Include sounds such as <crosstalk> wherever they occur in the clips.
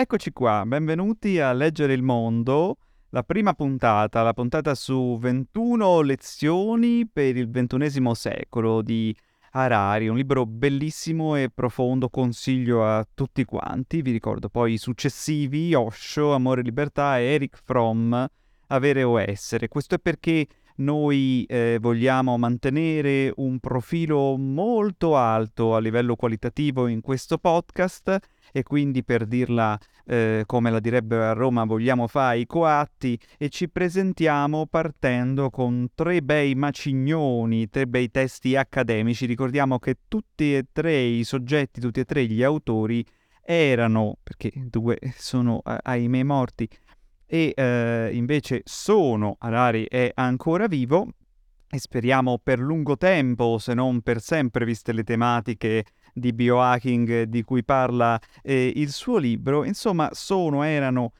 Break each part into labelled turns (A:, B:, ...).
A: Eccoci qua, benvenuti a Leggere il Mondo, la prima puntata, la puntata su 21 lezioni per il XXI secolo di Harari, un libro bellissimo e profondo, consiglio a tutti quanti. Vi ricordo poi i successivi, Osho, Amore e Libertà e Eric Fromm, Avere o Essere. Questo è perché noi eh, vogliamo mantenere un profilo molto alto a livello qualitativo in questo podcast e quindi per dirla eh, come la direbbero a Roma vogliamo fare i coatti e ci presentiamo partendo con tre bei macignoni, tre bei testi accademici. Ricordiamo che tutti e tre i soggetti, tutti e tre gli autori erano, perché due <laughs> sono ahimè morti, e eh, invece sono, Harari è ancora vivo e speriamo per lungo tempo, se non per sempre, viste le tematiche di biohacking di cui parla eh, il suo libro, insomma sono, erano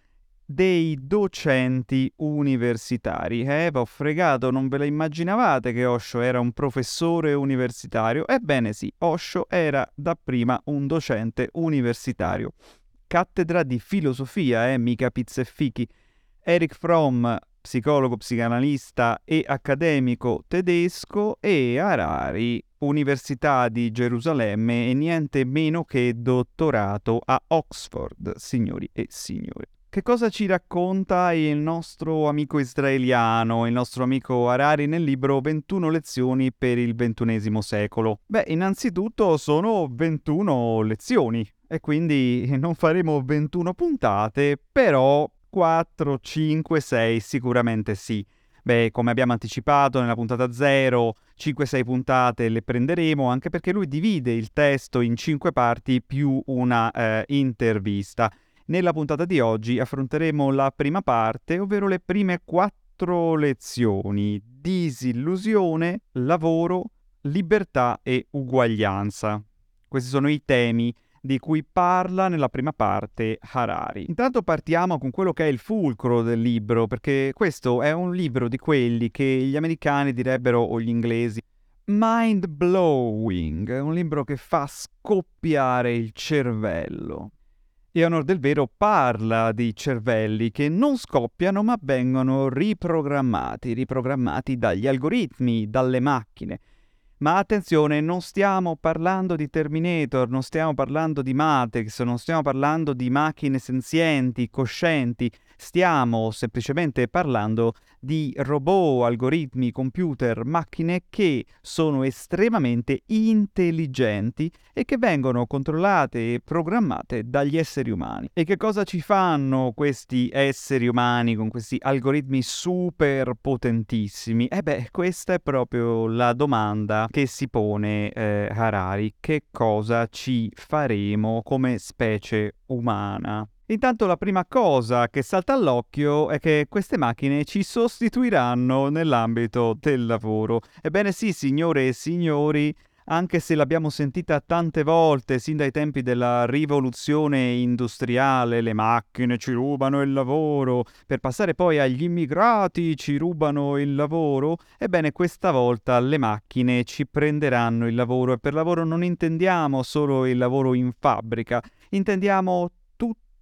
A: dei docenti universitari. Eh, ho fregato, non ve la immaginavate che Osho era un professore universitario? Ebbene sì, Osho era dapprima un docente universitario cattedra di filosofia, eh, mica pizze e fichi. Eric Fromm, psicologo, psicanalista e accademico tedesco, e Harari, Università di Gerusalemme e niente meno che dottorato a Oxford, signori e signori. Che cosa ci racconta il nostro amico israeliano, il nostro amico Harari nel libro 21 lezioni per il XXI secolo? Beh, innanzitutto sono 21 lezioni, e quindi <laughs> non faremo 21 puntate, però 4, 5, 6 sicuramente sì. Beh, come abbiamo anticipato nella puntata 0, 5-6 puntate le prenderemo anche perché lui divide il testo in 5 parti più una eh, intervista. Nella puntata di oggi affronteremo la prima parte, ovvero le prime 4 lezioni: disillusione, lavoro, libertà e uguaglianza. Questi sono i temi di cui parla nella prima parte Harari. Intanto partiamo con quello che è il fulcro del libro, perché questo è un libro di quelli che gli americani direbbero, o gli inglesi, mind blowing, un libro che fa scoppiare il cervello. E onor del vero parla di cervelli che non scoppiano ma vengono riprogrammati, riprogrammati dagli algoritmi, dalle macchine. Ma attenzione, non stiamo parlando di Terminator, non stiamo parlando di Matrix, non stiamo parlando di macchine senzienti, coscienti, stiamo semplicemente parlando di robot, algoritmi, computer, macchine che sono estremamente intelligenti e che vengono controllate e programmate dagli esseri umani. E che cosa ci fanno questi esseri umani con questi algoritmi super potentissimi? E beh, questa è proprio la domanda che si pone eh, Harari. Che cosa ci faremo come specie umana? Intanto la prima cosa che salta all'occhio è che queste macchine ci sostituiranno nell'ambito del lavoro. Ebbene sì, signore e signori, anche se l'abbiamo sentita tante volte sin dai tempi della rivoluzione industriale, le macchine ci rubano il lavoro, per passare poi agli immigrati ci rubano il lavoro, ebbene questa volta le macchine ci prenderanno il lavoro e per lavoro non intendiamo solo il lavoro in fabbrica, intendiamo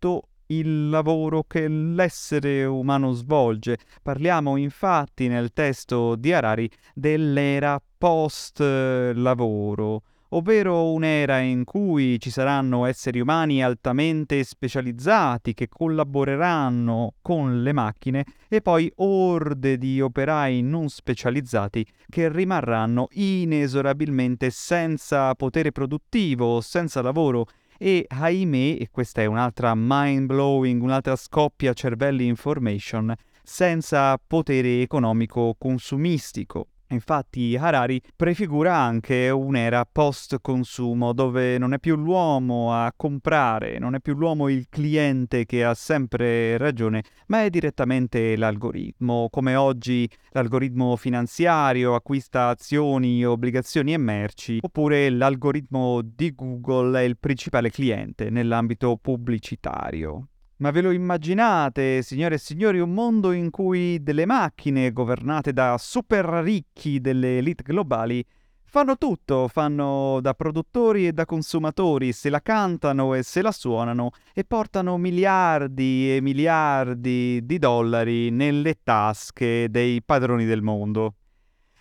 A: tutto il lavoro che l'essere umano svolge. Parliamo infatti nel testo di Harari dell'era post-lavoro, ovvero un'era in cui ci saranno esseri umani altamente specializzati che collaboreranno con le macchine e poi orde di operai non specializzati che rimarranno inesorabilmente senza potere produttivo, senza lavoro e ahimè, e questa è un'altra mind blowing, un'altra scoppia cervelli information, senza potere economico consumistico. Infatti Harari prefigura anche un'era post-consumo dove non è più l'uomo a comprare, non è più l'uomo il cliente che ha sempre ragione, ma è direttamente l'algoritmo, come oggi l'algoritmo finanziario acquista azioni, obbligazioni e merci, oppure l'algoritmo di Google è il principale cliente nell'ambito pubblicitario. Ma ve lo immaginate, signore e signori, un mondo in cui delle macchine governate da super ricchi delle elite globali fanno tutto, fanno da produttori e da consumatori, se la cantano e se la suonano e portano miliardi e miliardi di dollari nelle tasche dei padroni del mondo.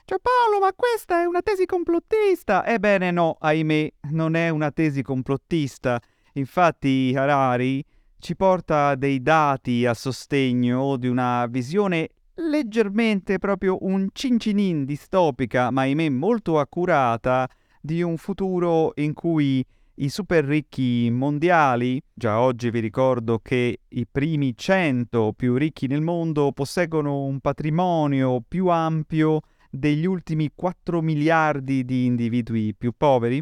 A: Ciao Paolo, ma questa è una tesi complottista! Ebbene no, ahimè, non è una tesi complottista. Infatti Harari ci porta dei dati a sostegno di una visione leggermente proprio un cincinin distopica, ma ahimè molto accurata, di un futuro in cui i super ricchi mondiali, già oggi vi ricordo che i primi 100 più ricchi nel mondo posseggono un patrimonio più ampio degli ultimi 4 miliardi di individui più poveri,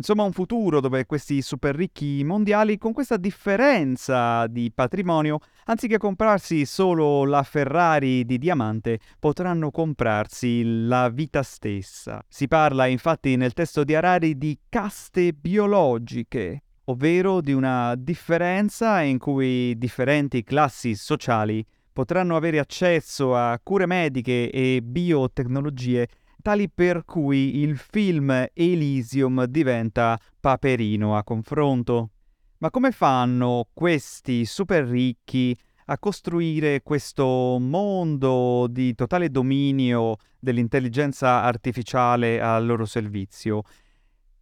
A: Insomma, un futuro dove questi super ricchi mondiali, con questa differenza di patrimonio, anziché comprarsi solo la Ferrari di diamante, potranno comprarsi la vita stessa. Si parla infatti nel testo di Harari di caste biologiche, ovvero di una differenza in cui differenti classi sociali potranno avere accesso a cure mediche e biotecnologie tali per cui il film Elysium diventa paperino a confronto. Ma come fanno questi super ricchi a costruire questo mondo di totale dominio dell'intelligenza artificiale al loro servizio?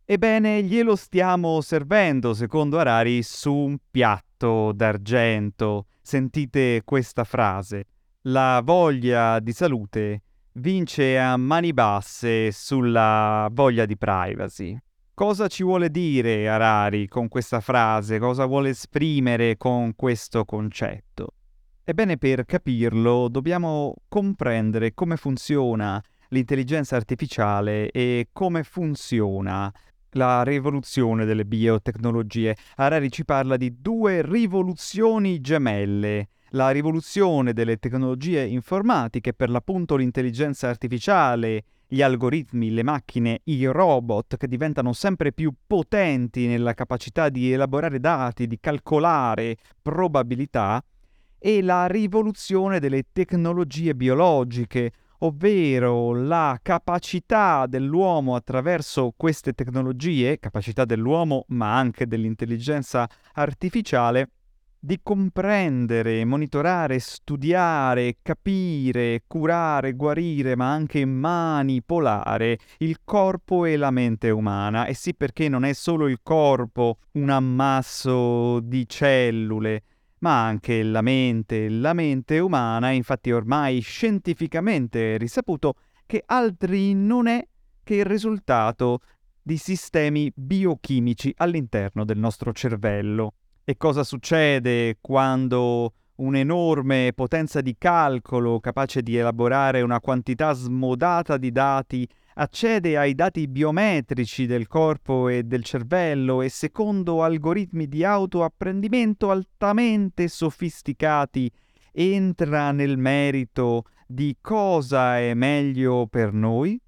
A: Ebbene, glielo stiamo servendo, secondo Harari, su un piatto d'argento. Sentite questa frase. La voglia di salute vince a mani basse sulla voglia di privacy. Cosa ci vuole dire Harari con questa frase? Cosa vuole esprimere con questo concetto? Ebbene, per capirlo dobbiamo comprendere come funziona l'intelligenza artificiale e come funziona la rivoluzione delle biotecnologie. Harari ci parla di due rivoluzioni gemelle la rivoluzione delle tecnologie informatiche, per l'appunto l'intelligenza artificiale, gli algoritmi, le macchine, i robot che diventano sempre più potenti nella capacità di elaborare dati, di calcolare probabilità, e la rivoluzione delle tecnologie biologiche, ovvero la capacità dell'uomo attraverso queste tecnologie, capacità dell'uomo ma anche dell'intelligenza artificiale, di comprendere, monitorare, studiare, capire, curare, guarire, ma anche manipolare il corpo e la mente umana. E sì perché non è solo il corpo un ammasso di cellule, ma anche la mente. La mente umana, infatti ormai scientificamente risaputo, che altri non è che il risultato di sistemi biochimici all'interno del nostro cervello. E cosa succede quando un'enorme potenza di calcolo capace di elaborare una quantità smodata di dati accede ai dati biometrici del corpo e del cervello e secondo algoritmi di autoapprendimento altamente sofisticati entra nel merito di cosa è meglio per noi?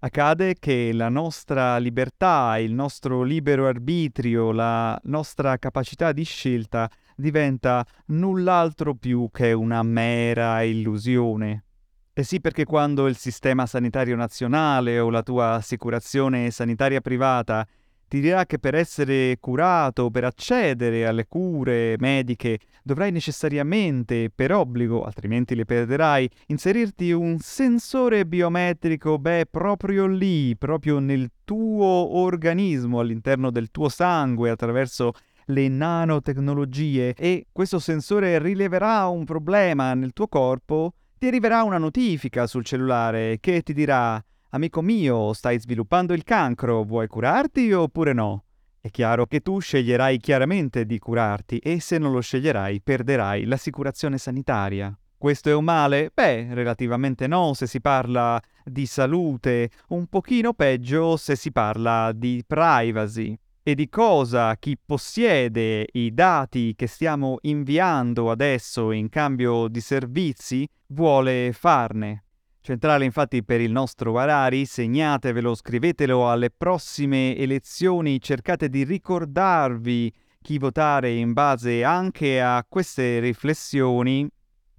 A: Accade che la nostra libertà, il nostro libero arbitrio, la nostra capacità di scelta diventa null'altro più che una mera illusione. E sì perché quando il sistema sanitario nazionale o la tua assicurazione sanitaria privata ti dirà che per essere curato, per accedere alle cure mediche, dovrai necessariamente, per obbligo, altrimenti le perderai, inserirti un sensore biometrico, beh, proprio lì, proprio nel tuo organismo, all'interno del tuo sangue, attraverso le nanotecnologie. E questo sensore rileverà un problema nel tuo corpo, ti arriverà una notifica sul cellulare che ti dirà Amico mio, stai sviluppando il cancro, vuoi curarti oppure no? È chiaro che tu sceglierai chiaramente di curarti e se non lo sceglierai perderai l'assicurazione sanitaria. Questo è un male? Beh, relativamente no se si parla di salute, un pochino peggio se si parla di privacy e di cosa chi possiede i dati che stiamo inviando adesso in cambio di servizi vuole farne. Centrale infatti per il nostro Harari, segnatevelo, scrivetelo alle prossime elezioni, cercate di ricordarvi chi votare in base anche a queste riflessioni.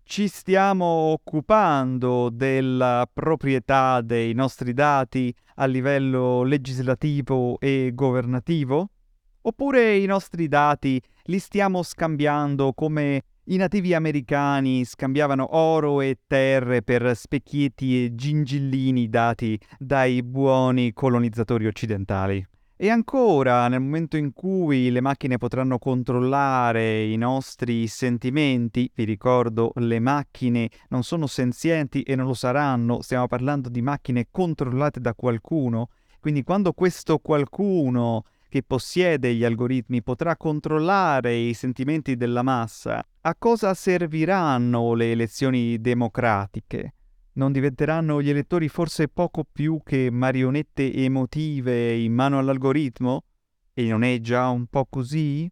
A: Ci stiamo occupando della proprietà dei nostri dati a livello legislativo e governativo? Oppure i nostri dati li stiamo scambiando come i nativi americani scambiavano oro e terre per specchietti e gingillini dati dai buoni colonizzatori occidentali? E ancora, nel momento in cui le macchine potranno controllare i nostri sentimenti, vi ricordo, le macchine non sono senzienti e non lo saranno, stiamo parlando di macchine controllate da qualcuno, quindi quando questo qualcuno che possiede gli algoritmi potrà controllare i sentimenti della massa, a cosa serviranno le elezioni democratiche? Non diventeranno gli elettori forse poco più che marionette emotive in mano all'algoritmo? E non è già un po' così?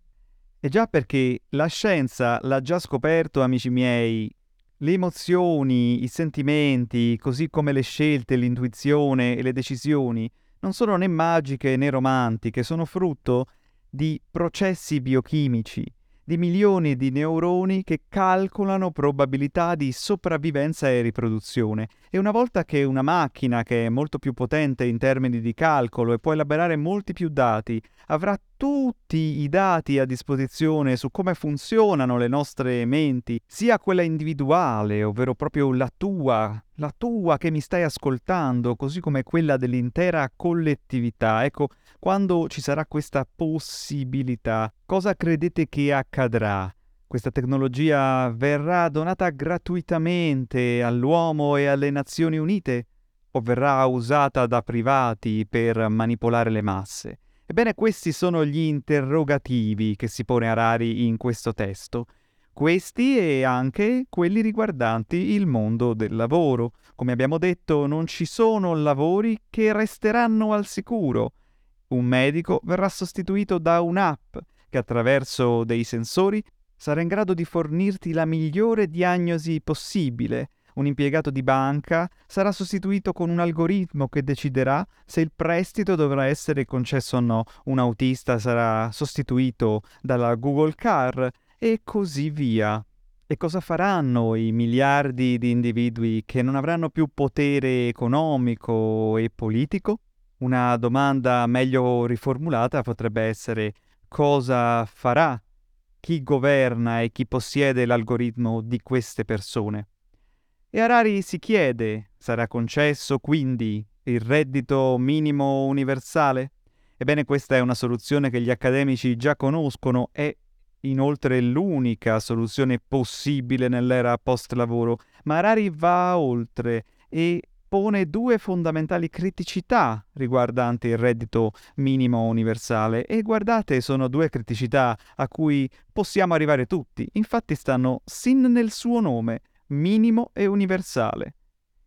A: È già perché la scienza l'ha già scoperto, amici miei. Le emozioni, i sentimenti, così come le scelte, l'intuizione e le decisioni, non sono né magiche né romantiche, sono frutto di processi biochimici di milioni di neuroni che calcolano probabilità di sopravvivenza e riproduzione. E una volta che una macchina, che è molto più potente in termini di calcolo e può elaborare molti più dati, avrà tutti i dati a disposizione su come funzionano le nostre menti, sia quella individuale, ovvero proprio la tua, la tua che mi stai ascoltando, così come quella dell'intera collettività. Ecco, quando ci sarà questa possibilità, cosa credete che accadrà? Questa tecnologia verrà donata gratuitamente all'uomo e alle Nazioni Unite o verrà usata da privati per manipolare le masse? Ebbene, questi sono gli interrogativi che si pone Harari in questo testo. Questi e anche quelli riguardanti il mondo del lavoro. Come abbiamo detto, non ci sono lavori che resteranno al sicuro un medico verrà sostituito da un'app che attraverso dei sensori sarà in grado di fornirti la migliore diagnosi possibile. Un impiegato di banca sarà sostituito con un algoritmo che deciderà se il prestito dovrà essere concesso o no. Un autista sarà sostituito dalla Google Car e così via. E cosa faranno i miliardi di individui che non avranno più potere economico e politico? Una domanda meglio riformulata potrebbe essere cosa farà chi governa e chi possiede l'algoritmo di queste persone. E Harari si chiede, sarà concesso quindi il reddito minimo universale? Ebbene questa è una soluzione che gli accademici già conoscono, è inoltre l'unica soluzione possibile nell'era post-lavoro, ma Harari va oltre e pone due fondamentali criticità riguardanti il reddito minimo universale. E guardate sono due criticità a cui possiamo arrivare tutti, infatti stanno sin nel suo nome, minimo e universale.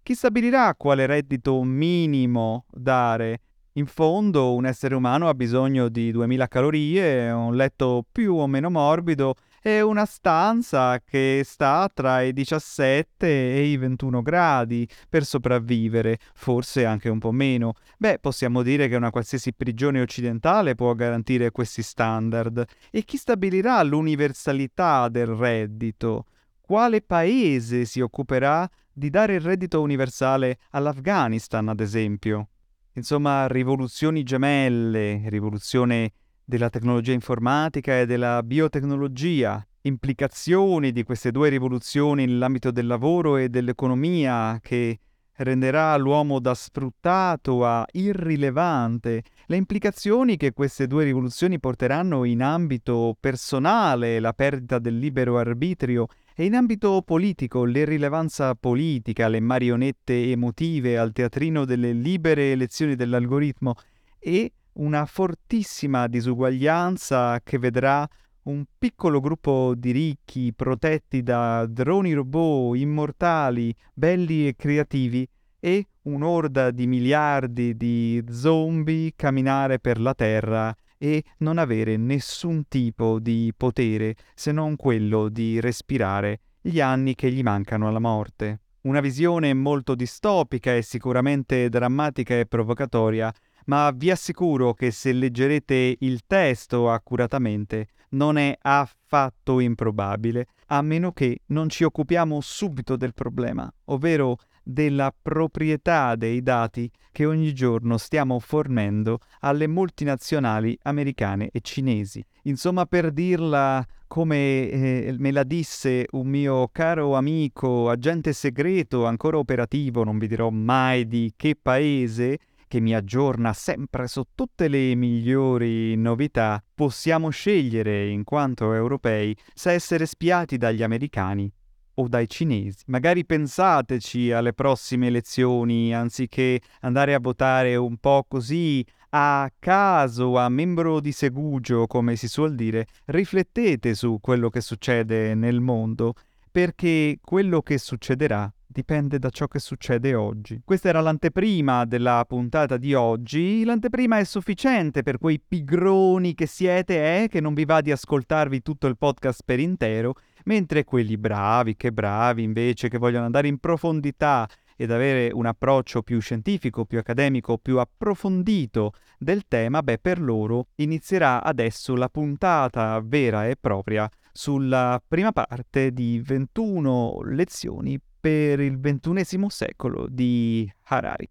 A: Chi stabilirà quale reddito minimo dare? In fondo un essere umano ha bisogno di 2000 calorie, un letto più o meno morbido è una stanza che sta tra i 17 e i 21 gradi per sopravvivere, forse anche un po' meno. Beh, possiamo dire che una qualsiasi prigione occidentale può garantire questi standard. E chi stabilirà l'universalità del reddito? Quale paese si occuperà di dare il reddito universale all'Afghanistan, ad esempio? Insomma, rivoluzioni gemelle, rivoluzione della tecnologia informatica e della biotecnologia, implicazioni di queste due rivoluzioni nell'ambito del lavoro e dell'economia che renderà l'uomo da sfruttato a irrilevante, le implicazioni che queste due rivoluzioni porteranno in ambito personale, la perdita del libero arbitrio, e in ambito politico, l'irrilevanza politica, le marionette emotive al teatrino delle libere elezioni dell'algoritmo e una fortissima disuguaglianza che vedrà un piccolo gruppo di ricchi protetti da droni robot immortali, belli e creativi, e un'orda di miliardi di zombie camminare per la terra e non avere nessun tipo di potere se non quello di respirare gli anni che gli mancano alla morte. Una visione molto distopica e sicuramente drammatica e provocatoria, ma vi assicuro che se leggerete il testo accuratamente non è affatto improbabile, a meno che non ci occupiamo subito del problema, ovvero della proprietà dei dati che ogni giorno stiamo fornendo alle multinazionali americane e cinesi. Insomma, per dirla come eh, me la disse un mio caro amico, agente segreto ancora operativo, non vi dirò mai di che paese, che mi aggiorna sempre su tutte le migliori novità, possiamo scegliere, in quanto europei, se essere spiati dagli americani o dai cinesi. Magari pensateci alle prossime elezioni, anziché andare a votare un po' così a caso, a membro di segugio, come si suol dire, riflettete su quello che succede nel mondo, perché quello che succederà dipende da ciò che succede oggi. Questa era l'anteprima della puntata di oggi. L'anteprima è sufficiente per quei pigroni che siete, eh, che non vi va di ascoltarvi tutto il podcast per intero, mentre quelli bravi, che bravi invece, che vogliono andare in profondità ed avere un approccio più scientifico, più accademico, più approfondito del tema, beh, per loro inizierà adesso la puntata vera e propria sulla prima parte di 21 lezioni per il XXI secolo di Harari.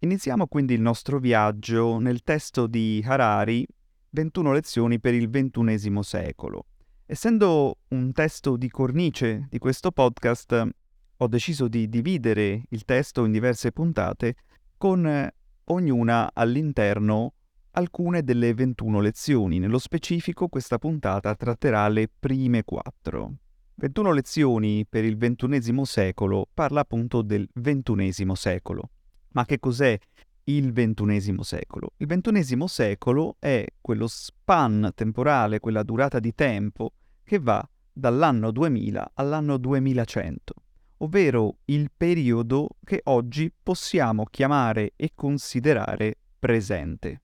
A: Iniziamo quindi il nostro viaggio nel testo di Harari, 21 lezioni per il XXI secolo. Essendo un testo di cornice di questo podcast, ho deciso di dividere il testo in diverse puntate con ognuna all'interno alcune delle 21 lezioni. Nello specifico questa puntata tratterà le prime quattro. 21 lezioni per il XXI secolo parla appunto del XXI secolo. Ma che cos'è il XXI secolo? Il XXI secolo è quello span temporale, quella durata di tempo che va dall'anno 2000 all'anno 2100, ovvero il periodo che oggi possiamo chiamare e considerare presente.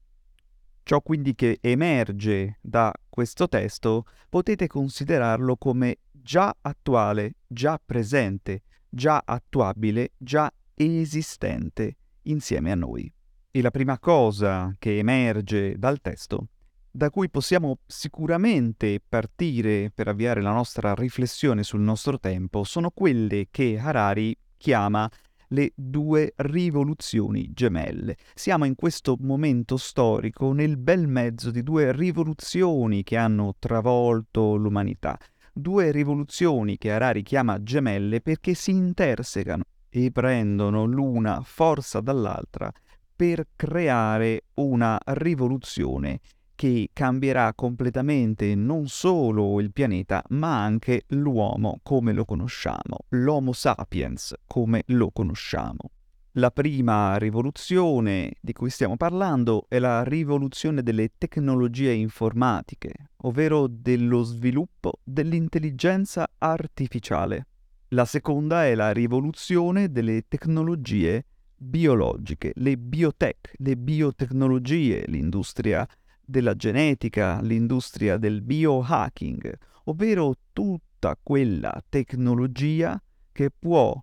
A: Ciò quindi che emerge da questo testo potete considerarlo come già attuale, già presente, già attuabile, già esistente insieme a noi. E la prima cosa che emerge dal testo, da cui possiamo sicuramente partire per avviare la nostra riflessione sul nostro tempo, sono quelle che Harari chiama le due rivoluzioni gemelle. Siamo in questo momento storico nel bel mezzo di due rivoluzioni che hanno travolto l'umanità due rivoluzioni che Harari chiama gemelle perché si intersecano e prendono l'una forza dall'altra per creare una rivoluzione che cambierà completamente non solo il pianeta, ma anche l'uomo come lo conosciamo, l'Homo sapiens come lo conosciamo. La prima rivoluzione di cui stiamo parlando è la rivoluzione delle tecnologie informatiche, ovvero dello sviluppo dell'intelligenza artificiale. La seconda è la rivoluzione delle tecnologie biologiche, le biotech, le biotecnologie, l'industria della genetica, l'industria del biohacking, ovvero tutta quella tecnologia che può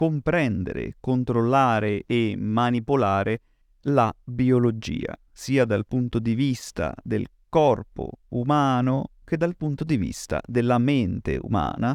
A: comprendere, controllare e manipolare la biologia, sia dal punto di vista del corpo umano che dal punto di vista della mente umana,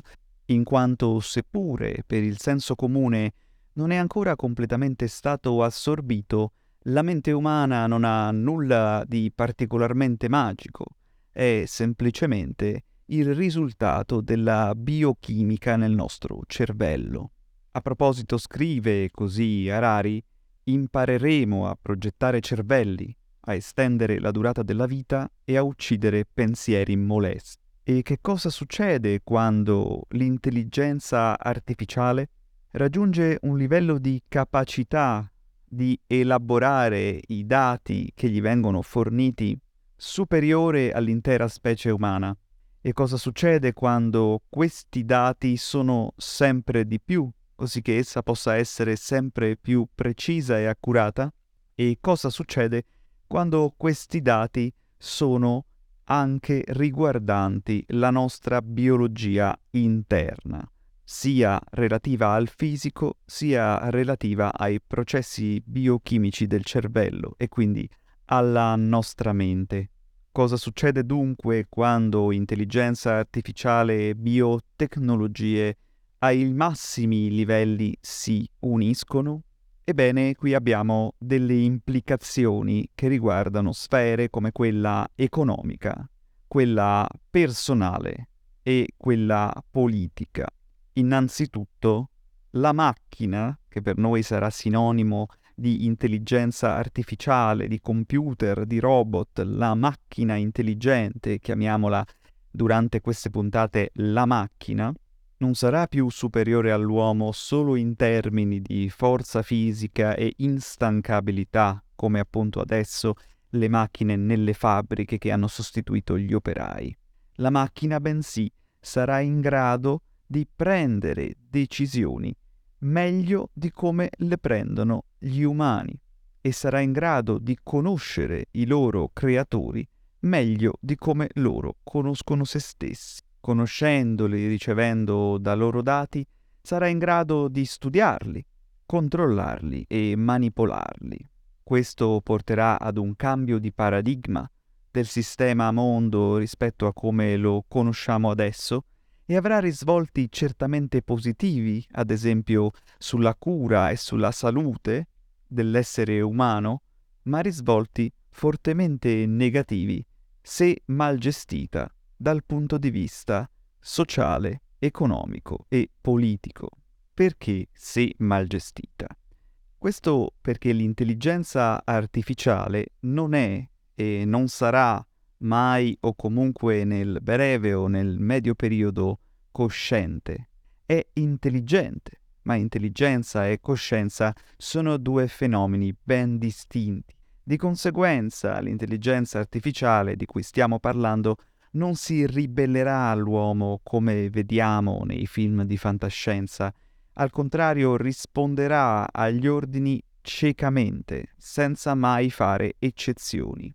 A: in quanto seppure per il senso comune non è ancora completamente stato assorbito, la mente umana non ha nulla di particolarmente magico, è semplicemente il risultato della biochimica nel nostro cervello. A proposito, scrive così Harari, impareremo a progettare cervelli, a estendere la durata della vita e a uccidere pensieri molesti. E che cosa succede quando l'intelligenza artificiale raggiunge un livello di capacità di elaborare i dati che gli vengono forniti superiore all'intera specie umana? E cosa succede quando questi dati sono sempre di più così che essa possa essere sempre più precisa e accurata? E cosa succede quando questi dati sono anche riguardanti la nostra biologia interna? sia relativa al fisico sia relativa ai processi biochimici del cervello e quindi alla nostra mente. Cosa succede dunque quando intelligenza artificiale e biotecnologie ai massimi livelli si uniscono? Ebbene, qui abbiamo delle implicazioni che riguardano sfere come quella economica, quella personale e quella politica. Innanzitutto, la macchina, che per noi sarà sinonimo di intelligenza artificiale, di computer, di robot, la macchina intelligente, chiamiamola durante queste puntate la macchina, non sarà più superiore all'uomo solo in termini di forza fisica e instancabilità, come appunto adesso le macchine nelle fabbriche che hanno sostituito gli operai. La macchina bensì sarà in grado di prendere decisioni meglio di come le prendono gli umani e sarà in grado di conoscere i loro creatori meglio di come loro conoscono se stessi. Conoscendoli, ricevendo da loro dati, sarà in grado di studiarli, controllarli e manipolarli. Questo porterà ad un cambio di paradigma del sistema mondo rispetto a come lo conosciamo adesso e avrà risvolti certamente positivi, ad esempio sulla cura e sulla salute dell'essere umano, ma risvolti fortemente negativi se mal gestita dal punto di vista sociale, economico e politico. Perché se mal gestita? Questo perché l'intelligenza artificiale non è e non sarà mai o comunque nel breve o nel medio periodo cosciente. È intelligente, ma intelligenza e coscienza sono due fenomeni ben distinti. Di conseguenza l'intelligenza artificiale di cui stiamo parlando non si ribellerà all'uomo come vediamo nei film di fantascienza, al contrario risponderà agli ordini ciecamente, senza mai fare eccezioni.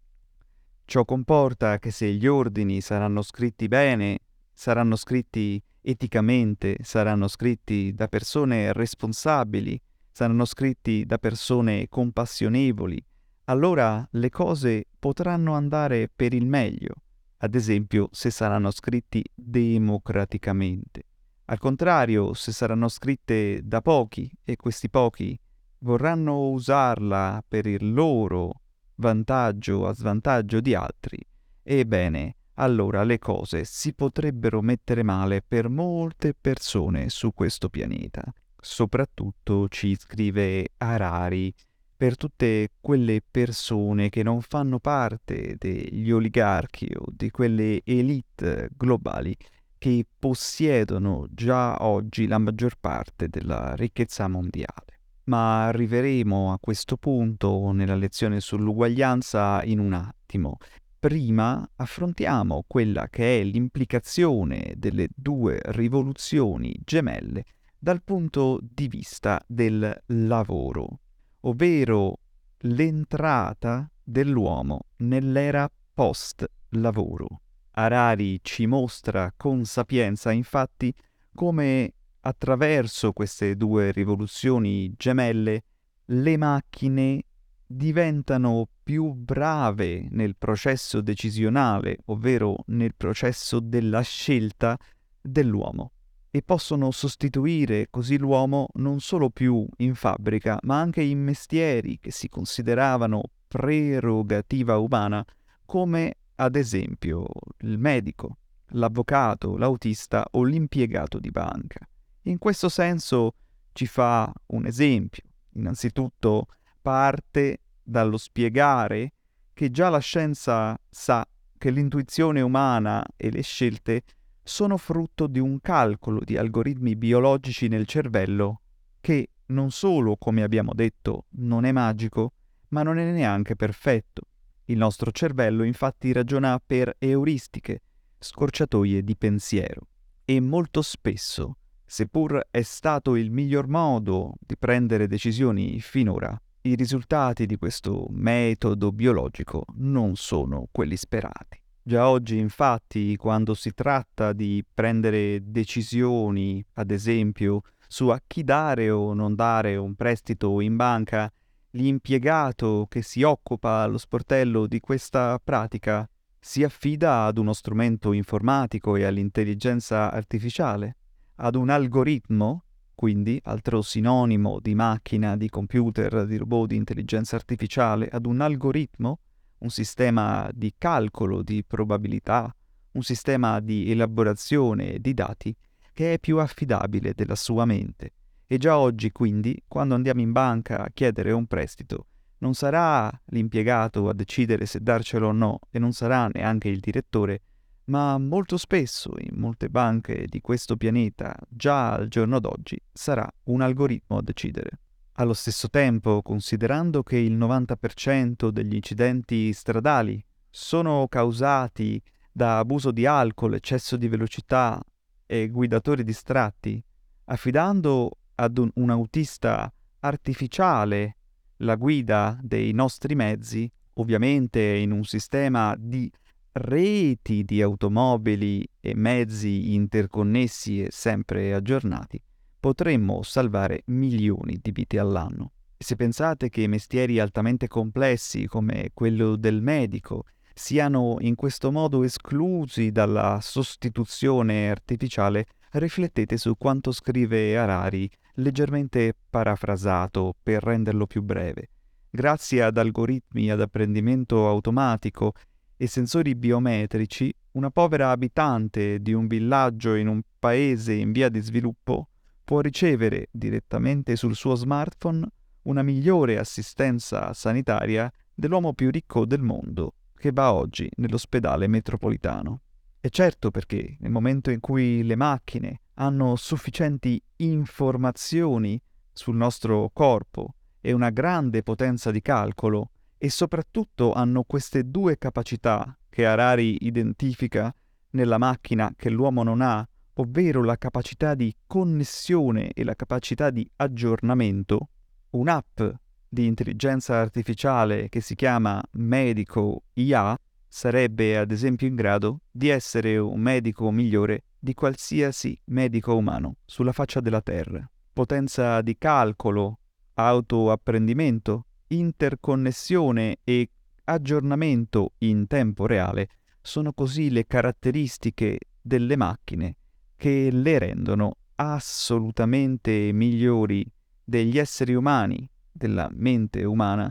A: Ciò comporta che se gli ordini saranno scritti bene, saranno scritti eticamente, saranno scritti da persone responsabili, saranno scritti da persone compassionevoli, allora le cose potranno andare per il meglio, ad esempio se saranno scritti democraticamente. Al contrario, se saranno scritte da pochi e questi pochi vorranno usarla per il loro vantaggio a svantaggio di altri, ebbene, allora le cose si potrebbero mettere male per molte persone su questo pianeta. Soprattutto ci scrive Harari per tutte quelle persone che non fanno parte degli oligarchi o di quelle elite globali che possiedono già oggi la maggior parte della ricchezza mondiale ma arriveremo a questo punto nella lezione sull'uguaglianza in un attimo. Prima affrontiamo quella che è l'implicazione delle due rivoluzioni gemelle dal punto di vista del lavoro, ovvero l'entrata dell'uomo nell'era post-lavoro. Harari ci mostra con sapienza infatti come attraverso queste due rivoluzioni gemelle le macchine diventano più brave nel processo decisionale, ovvero nel processo della scelta dell'uomo, e possono sostituire così l'uomo non solo più in fabbrica, ma anche in mestieri che si consideravano prerogativa umana, come ad esempio il medico, l'avvocato, l'autista o l'impiegato di banca. In questo senso ci fa un esempio. Innanzitutto parte dallo spiegare che già la scienza sa che l'intuizione umana e le scelte sono frutto di un calcolo di algoritmi biologici nel cervello che non solo, come abbiamo detto, non è magico, ma non è neanche perfetto. Il nostro cervello infatti ragiona per euristiche, scorciatoie di pensiero, e molto spesso Seppur è stato il miglior modo di prendere decisioni finora, i risultati di questo metodo biologico non sono quelli sperati. Già oggi, infatti, quando si tratta di prendere decisioni, ad esempio, su a chi dare o non dare un prestito in banca, l'impiegato che si occupa allo sportello di questa pratica si affida ad uno strumento informatico e all'intelligenza artificiale, ad un algoritmo, quindi altro sinonimo di macchina, di computer, di robot, di intelligenza artificiale, ad un algoritmo un sistema di calcolo di probabilità, un sistema di elaborazione di dati che è più affidabile della sua mente. E già oggi, quindi, quando andiamo in banca a chiedere un prestito, non sarà l'impiegato a decidere se darcelo o no, e non sarà neanche il direttore, ma molto spesso in molte banche di questo pianeta, già al giorno d'oggi, sarà un algoritmo a decidere. Allo stesso tempo, considerando che il 90% degli incidenti stradali sono causati da abuso di alcol, eccesso di velocità e guidatori distratti, affidando ad un, un autista artificiale la guida dei nostri mezzi, ovviamente in un sistema di reti di automobili e mezzi interconnessi e sempre aggiornati, potremmo salvare milioni di vite all'anno. Se pensate che mestieri altamente complessi come quello del medico siano in questo modo esclusi dalla sostituzione artificiale, riflettete su quanto scrive Harari, leggermente parafrasato per renderlo più breve. Grazie ad algoritmi ad apprendimento automatico e sensori biometrici, una povera abitante di un villaggio in un paese in via di sviluppo può ricevere direttamente sul suo smartphone una migliore assistenza sanitaria dell'uomo più ricco del mondo che va oggi nell'ospedale metropolitano. E certo perché nel momento in cui le macchine hanno sufficienti informazioni sul nostro corpo e una grande potenza di calcolo e soprattutto hanno queste due capacità che Harari identifica nella macchina che l'uomo non ha, ovvero la capacità di connessione e la capacità di aggiornamento, un'app di intelligenza artificiale che si chiama Medico IA sarebbe ad esempio in grado di essere un medico migliore di qualsiasi medico umano sulla faccia della Terra. Potenza di calcolo, autoapprendimento, interconnessione e aggiornamento in tempo reale sono così le caratteristiche delle macchine che le rendono assolutamente migliori degli esseri umani, della mente umana,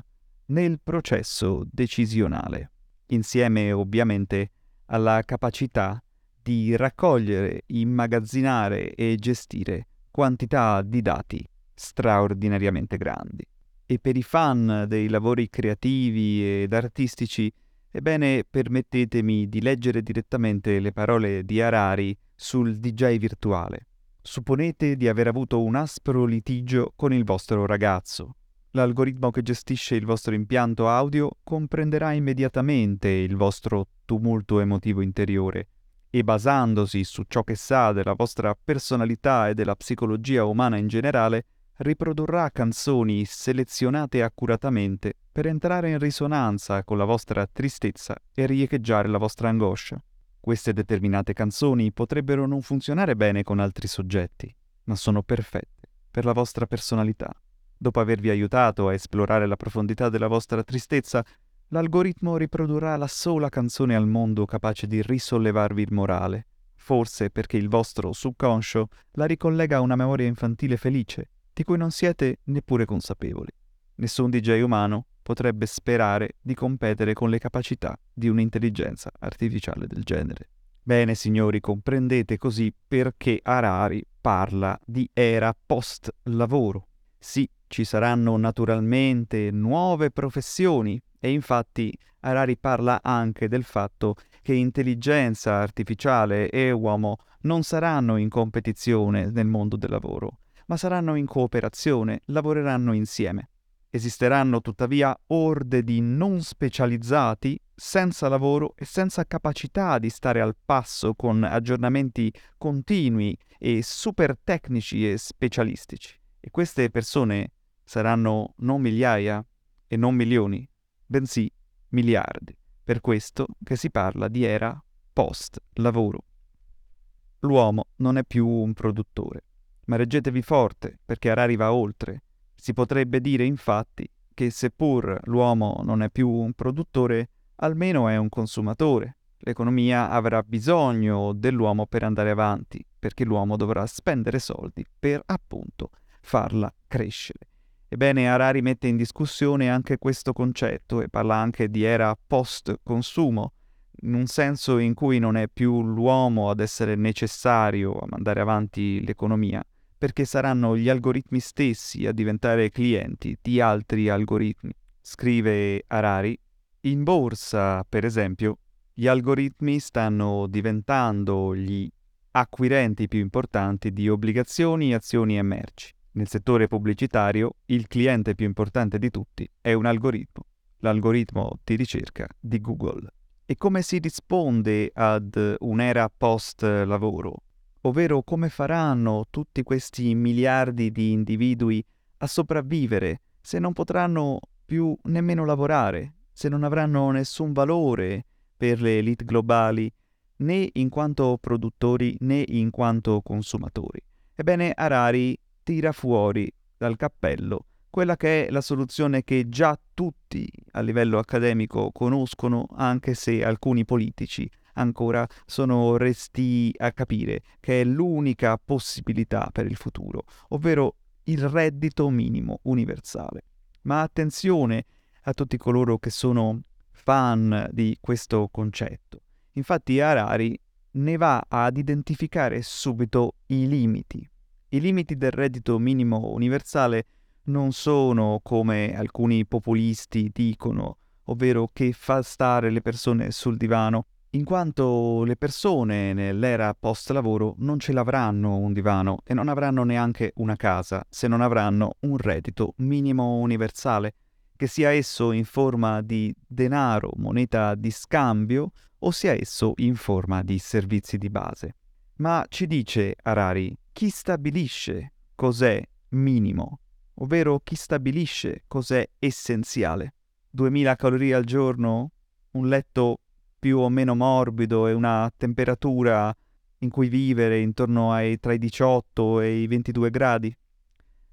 A: nel processo decisionale, insieme ovviamente alla capacità di raccogliere, immagazzinare e gestire quantità di dati straordinariamente grandi. E per i fan dei lavori creativi ed artistici, ebbene permettetemi di leggere direttamente le parole di Harari sul DJ virtuale. Supponete di aver avuto un aspro litigio con il vostro ragazzo. L'algoritmo che gestisce il vostro impianto audio comprenderà immediatamente il vostro tumulto emotivo interiore e basandosi su ciò che sa della vostra personalità e della psicologia umana in generale, riprodurrà canzoni selezionate accuratamente per entrare in risonanza con la vostra tristezza e riecheggiare la vostra angoscia. Queste determinate canzoni potrebbero non funzionare bene con altri soggetti, ma sono perfette per la vostra personalità. Dopo avervi aiutato a esplorare la profondità della vostra tristezza, l'algoritmo riprodurrà la sola canzone al mondo capace di risollevarvi il morale, forse perché il vostro subconscio la ricollega a una memoria infantile felice, di cui non siete neppure consapevoli. Nessun DJ umano potrebbe sperare di competere con le capacità di un'intelligenza artificiale del genere. Bene, signori, comprendete così perché Harari parla di era post-lavoro. Sì, ci saranno naturalmente nuove professioni e infatti Harari parla anche del fatto che intelligenza artificiale e uomo non saranno in competizione nel mondo del lavoro, ma saranno in cooperazione, lavoreranno insieme. Esisteranno tuttavia orde di non specializzati senza lavoro e senza capacità di stare al passo con aggiornamenti continui e super tecnici e specialistici. E queste persone saranno non migliaia e non milioni, bensì miliardi, Per questo che si parla di era post-lavoro. L'uomo non è più un produttore, ma reggetevi forte perché Harari va oltre. Si potrebbe dire infatti che seppur l'uomo non è più un produttore, almeno è un consumatore. L'economia avrà bisogno dell'uomo per andare avanti, perché l'uomo dovrà spendere soldi per appunto farla crescere. Ebbene, Harari mette in discussione anche questo concetto e parla anche di era post-consumo, in un senso in cui non è più l'uomo ad essere necessario a mandare avanti l'economia, perché saranno gli algoritmi stessi a diventare clienti di altri algoritmi. Scrive Harari, in borsa, per esempio, gli algoritmi stanno diventando gli acquirenti più importanti di obbligazioni, azioni e merci. Nel settore pubblicitario il cliente più importante di tutti è un algoritmo, l'algoritmo di ricerca di Google. E come si risponde ad un'era post-lavoro? Ovvero come faranno tutti questi miliardi di individui a sopravvivere se non potranno più nemmeno lavorare, se non avranno nessun valore per le elite globali, né in quanto produttori né in quanto consumatori. Ebbene, Harari tira fuori dal cappello quella che è la soluzione che già tutti a livello accademico conoscono, anche se alcuni politici ancora sono resti a capire che è l'unica possibilità per il futuro, ovvero il reddito minimo universale. Ma attenzione a tutti coloro che sono fan di questo concetto. Infatti Harari ne va ad identificare subito i limiti. I limiti del reddito minimo universale non sono come alcuni populisti dicono, ovvero che fa stare le persone sul divano, in quanto le persone nell'era post lavoro non ce l'avranno un divano e non avranno neanche una casa se non avranno un reddito minimo universale, che sia esso in forma di denaro, moneta di scambio, o sia esso in forma di servizi di base. Ma ci dice Harari, chi stabilisce cos'è minimo, ovvero chi stabilisce cos'è essenziale? 2000 calorie al giorno? Un letto più o meno morbido e una temperatura in cui vivere intorno ai tra i 18 e i 22 gradi?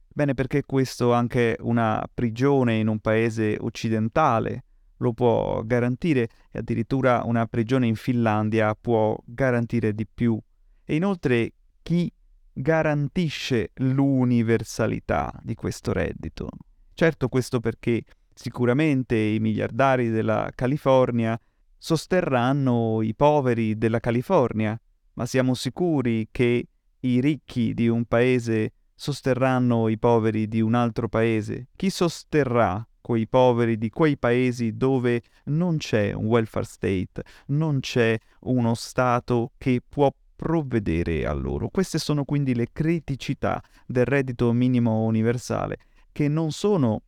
A: Bene, perché questo anche una prigione in un paese occidentale lo può garantire e addirittura una prigione in Finlandia può garantire di più. E inoltre chi garantisce l'universalità di questo reddito. Certo questo perché sicuramente i miliardari della California sosterranno i poveri della California, ma siamo sicuri che i ricchi di un paese sosterranno i poveri di un altro paese? Chi sosterrà quei poveri di quei paesi dove non c'è un welfare state, non c'è uno Stato che può provvedere a loro. Queste sono quindi le criticità del reddito minimo universale, che non sono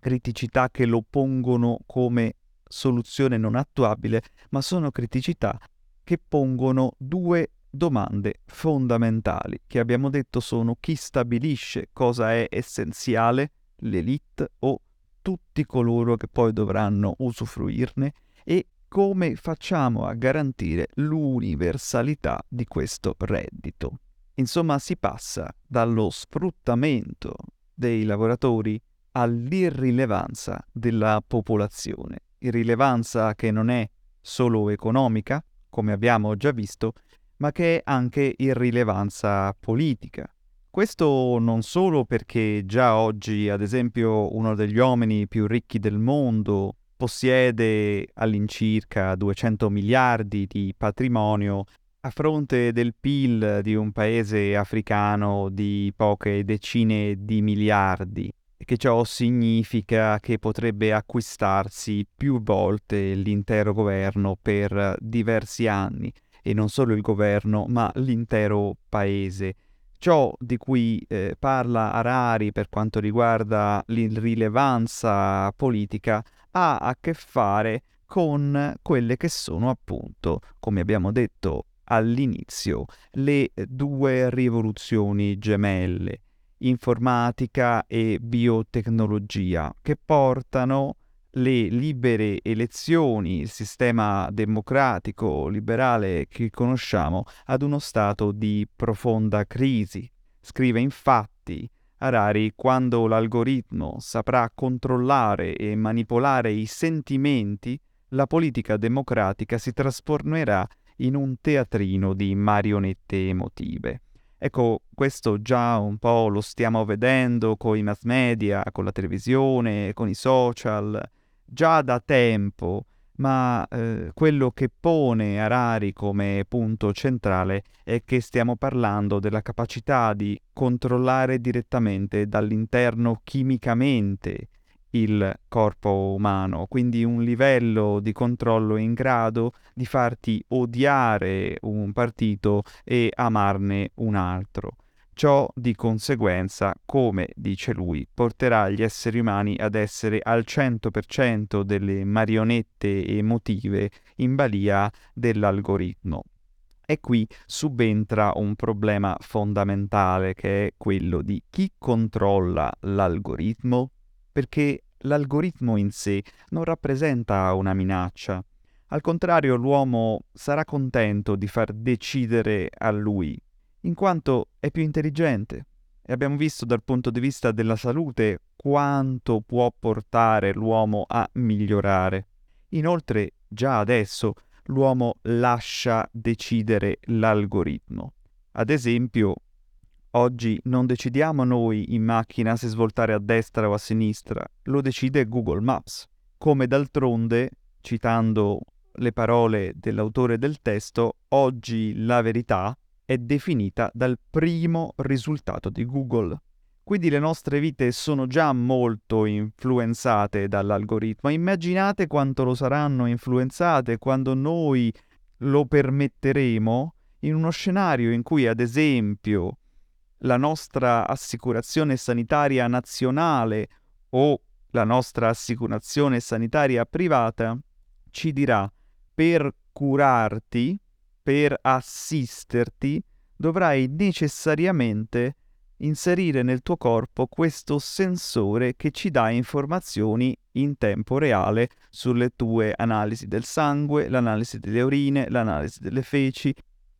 A: criticità che lo pongono come soluzione non attuabile, ma sono criticità che pongono due domande fondamentali, che abbiamo detto sono chi stabilisce cosa è essenziale, l'elite o tutti coloro che poi dovranno usufruirne, e come facciamo a garantire l'universalità di questo reddito. Insomma, si passa dallo sfruttamento dei lavoratori all'irrilevanza della popolazione. Irrilevanza che non è solo economica, come abbiamo già visto, ma che è anche irrilevanza politica. Questo non solo perché già oggi, ad esempio, uno degli uomini più ricchi del mondo possiede all'incirca 200 miliardi di patrimonio a fronte del PIL di un paese africano di poche decine di miliardi, che ciò significa che potrebbe acquistarsi più volte l'intero governo per diversi anni, e non solo il governo, ma l'intero paese. Ciò di cui eh, parla Harari per quanto riguarda l'irrilevanza politica ha a che fare con quelle che sono appunto, come abbiamo detto all'inizio, le due rivoluzioni gemelle, informatica e biotecnologia, che portano le libere elezioni, il sistema democratico liberale che conosciamo, ad uno stato di profonda crisi. Scrive infatti Harari quando l'algoritmo saprà controllare e manipolare i sentimenti, la politica democratica si trasformerà in un teatrino di marionette emotive. Ecco, questo già un po' lo stiamo vedendo con i mass media, con la televisione, con i social, già da tempo, ma eh, quello che pone Harari come punto centrale è che stiamo parlando della capacità di controllare direttamente dall'interno chimicamente il corpo umano, quindi un livello di controllo in grado di farti odiare un partito e amarne un altro. Ciò di conseguenza, come dice lui, porterà gli esseri umani ad essere al 100% delle marionette emotive in balia dell'algoritmo. E qui subentra un problema fondamentale che è quello di chi controlla l'algoritmo, perché l'algoritmo in sé non rappresenta una minaccia. Al contrario, l'uomo sarà contento di far decidere a lui in quanto è più intelligente. E abbiamo visto dal punto di vista della salute quanto può portare l'uomo a migliorare. Inoltre, già adesso l'uomo lascia decidere l'algoritmo. Ad esempio, oggi non decidiamo noi in macchina se svoltare a destra o a sinistra, lo decide Google Maps. Come d'altronde, citando le parole dell'autore del testo, oggi la verità è definita dal primo risultato di Google. Quindi le nostre vite sono già molto influenzate dall'algoritmo. Immaginate quanto lo saranno influenzate quando noi lo permetteremo in uno scenario in cui, ad esempio, la nostra assicurazione sanitaria nazionale o la nostra assicurazione sanitaria privata ci dirà per curarti per assisterti dovrai necessariamente inserire nel tuo corpo questo sensore che ci dà informazioni in tempo reale sulle tue analisi del sangue, l'analisi delle urine, l'analisi delle feci,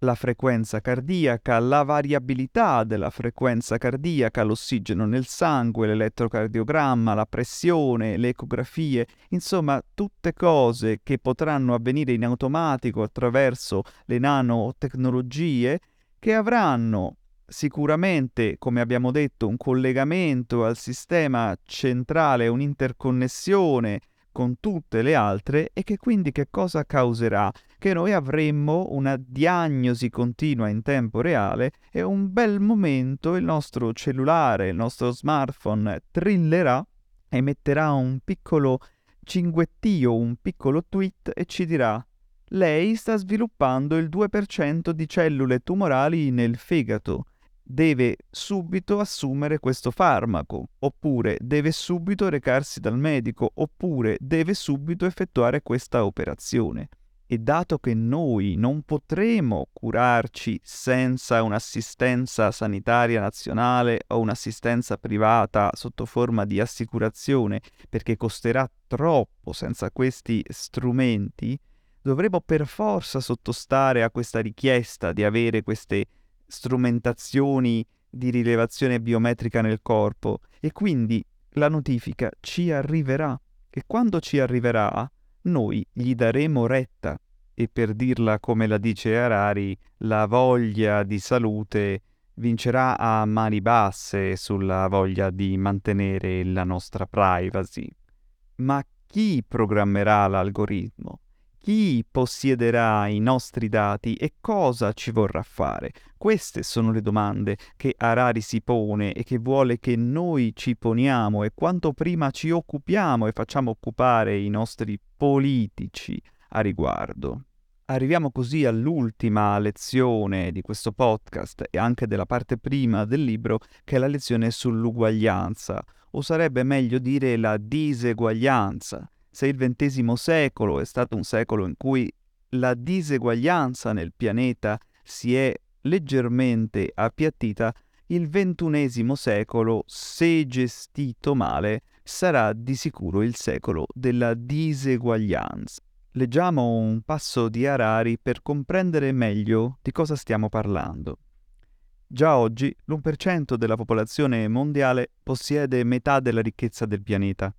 A: la frequenza cardiaca, la variabilità della frequenza cardiaca, l'ossigeno nel sangue, l'elettrocardiogramma, la pressione, le ecografie, insomma tutte cose che potranno avvenire in automatico attraverso le nanotecnologie che avranno sicuramente, come abbiamo detto, un collegamento al sistema centrale, un'interconnessione con tutte le altre e che quindi che cosa causerà? Che noi avremmo una diagnosi continua in tempo reale e un bel momento il nostro cellulare, il nostro smartphone trillerà, emetterà un piccolo cinguettio, un piccolo tweet e ci dirà lei sta sviluppando il 2% di cellule tumorali nel fegato deve subito assumere questo farmaco, oppure deve subito recarsi dal medico, oppure deve subito effettuare questa operazione. E dato che noi non potremo curarci senza un'assistenza sanitaria nazionale o un'assistenza privata sotto forma di assicurazione, perché costerà troppo senza questi strumenti, dovremo per forza sottostare a questa richiesta di avere queste strumentazioni di rilevazione biometrica nel corpo. E quindi la notifica ci arriverà. E quando ci arriverà noi gli daremo retta e per dirla come la dice Harari, la voglia di salute vincerà a mani basse sulla voglia di mantenere la nostra privacy. Ma chi programmerà l'algoritmo? Chi possiederà i nostri dati e cosa ci vorrà fare? Queste sono le domande che Harari si pone e che vuole che noi ci poniamo e quanto prima ci occupiamo e facciamo occupare i nostri politici a riguardo. Arriviamo così all'ultima lezione di questo podcast e anche della parte prima del libro, che è la lezione sull'uguaglianza, o sarebbe meglio dire la diseguaglianza se il XX secolo è stato un secolo in cui la diseguaglianza nel pianeta si è leggermente appiattita, il XXI secolo, se gestito male, sarà di sicuro il secolo della diseguaglianza. Leggiamo un passo di Harari per comprendere meglio di cosa stiamo parlando. Già oggi l'1% della popolazione mondiale possiede metà della ricchezza del pianeta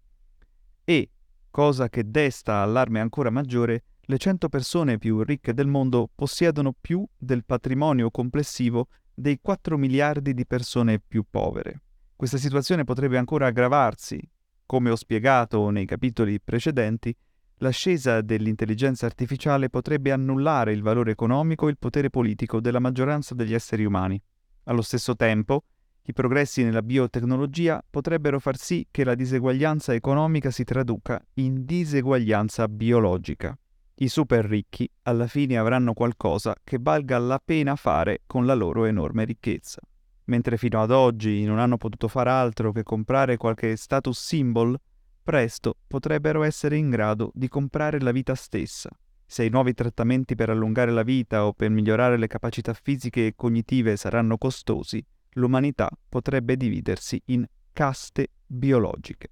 A: e, cosa che desta allarme ancora maggiore, le 100 persone più ricche del mondo possiedono più del patrimonio complessivo dei 4 miliardi di persone più povere. Questa situazione potrebbe ancora aggravarsi. Come ho spiegato nei capitoli precedenti, l'ascesa dell'intelligenza artificiale potrebbe annullare il valore economico e il potere politico della maggioranza degli esseri umani. Allo stesso tempo, i progressi nella biotecnologia potrebbero far sì che la diseguaglianza economica si traduca in diseguaglianza biologica. I super ricchi alla fine avranno qualcosa che valga la pena fare con la loro enorme ricchezza. Mentre fino ad oggi non hanno potuto fare altro che comprare qualche status symbol, presto potrebbero essere in grado di comprare la vita stessa. Se i nuovi trattamenti per allungare la vita o per migliorare le capacità fisiche e cognitive saranno costosi, l'umanità potrebbe dividersi in caste biologiche.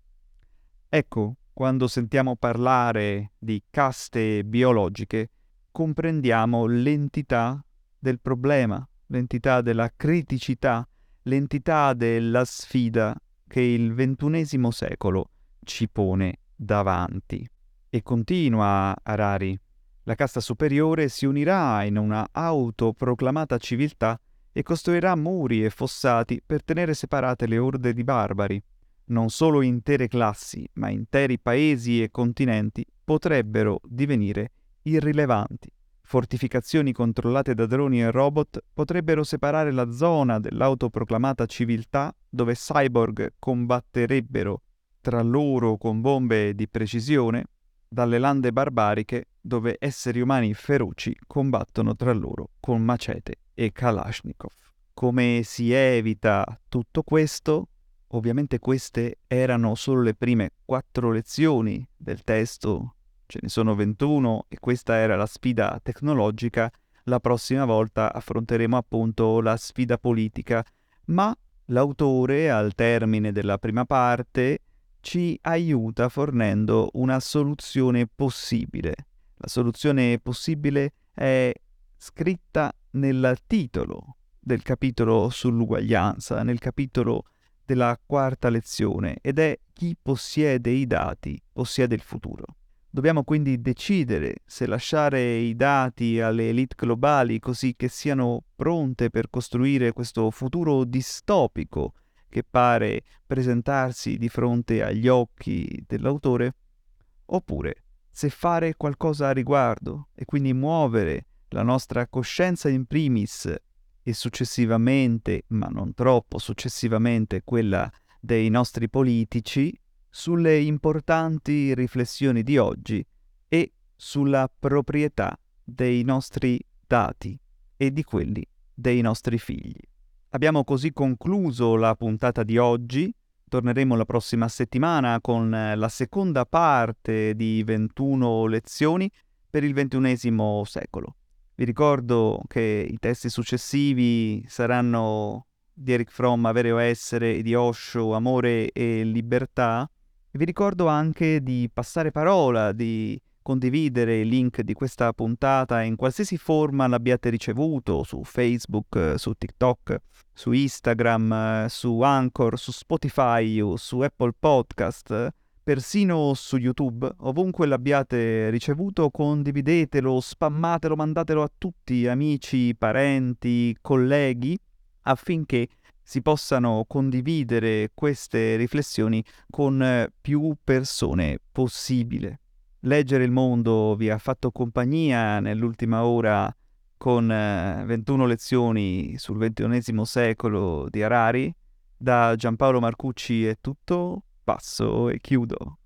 A: Ecco, quando sentiamo parlare di caste biologiche, comprendiamo l'entità del problema, l'entità della criticità, l'entità della sfida che il ventunesimo secolo ci pone davanti. E continua Harari. La casta superiore si unirà in una autoproclamata civiltà e costruirà muri e fossati per tenere separate le orde di barbari. Non solo intere classi, ma interi paesi e continenti potrebbero divenire irrilevanti. Fortificazioni controllate da droni e robot potrebbero separare la zona dell'autoproclamata civiltà dove cyborg combatterebbero tra loro con bombe di precisione dalle lande barbariche dove esseri umani feroci combattono tra loro con macete e kalashnikov. Come si evita tutto questo? Ovviamente queste erano solo le prime quattro lezioni del testo, ce ne sono 21 e questa era la sfida tecnologica. La prossima volta affronteremo appunto la sfida politica, ma l'autore al termine della prima parte ci aiuta fornendo una soluzione possibile. La soluzione possibile è scritta nel titolo del capitolo sull'uguaglianza, nel capitolo della quarta lezione, ed è chi possiede i dati possiede il futuro. Dobbiamo quindi decidere se lasciare i dati alle elite globali così che siano pronte per costruire questo futuro distopico che pare presentarsi di fronte agli occhi dell'autore, oppure se fare qualcosa a riguardo e quindi muovere la nostra coscienza in primis e successivamente, ma non troppo successivamente, quella dei nostri politici, sulle importanti riflessioni di oggi e sulla proprietà dei nostri dati e di quelli dei nostri figli. Abbiamo così concluso la puntata di oggi. Torneremo la prossima settimana con eh, la seconda parte di 21 lezioni per il XXI secolo. Vi ricordo che i testi successivi saranno di Eric Fromm, Avere o Essere, e di Osho, Amore e Libertà. Vi ricordo anche di passare parola, di condividere il link di questa puntata in qualsiasi forma l'abbiate ricevuto, su Facebook, su TikTok, su Instagram, su Anchor, su Spotify o su Apple Podcast, persino su YouTube, ovunque l'abbiate ricevuto, condividetelo, spammatelo, mandatelo a tutti, amici, parenti, colleghi, affinché si possano condividere queste riflessioni con più persone possibile. Leggere il mondo vi ha fatto compagnia nell'ultima ora con eh, 21 lezioni sul XXI secolo di Harari. Da Giampaolo Marcucci è tutto, passo e chiudo.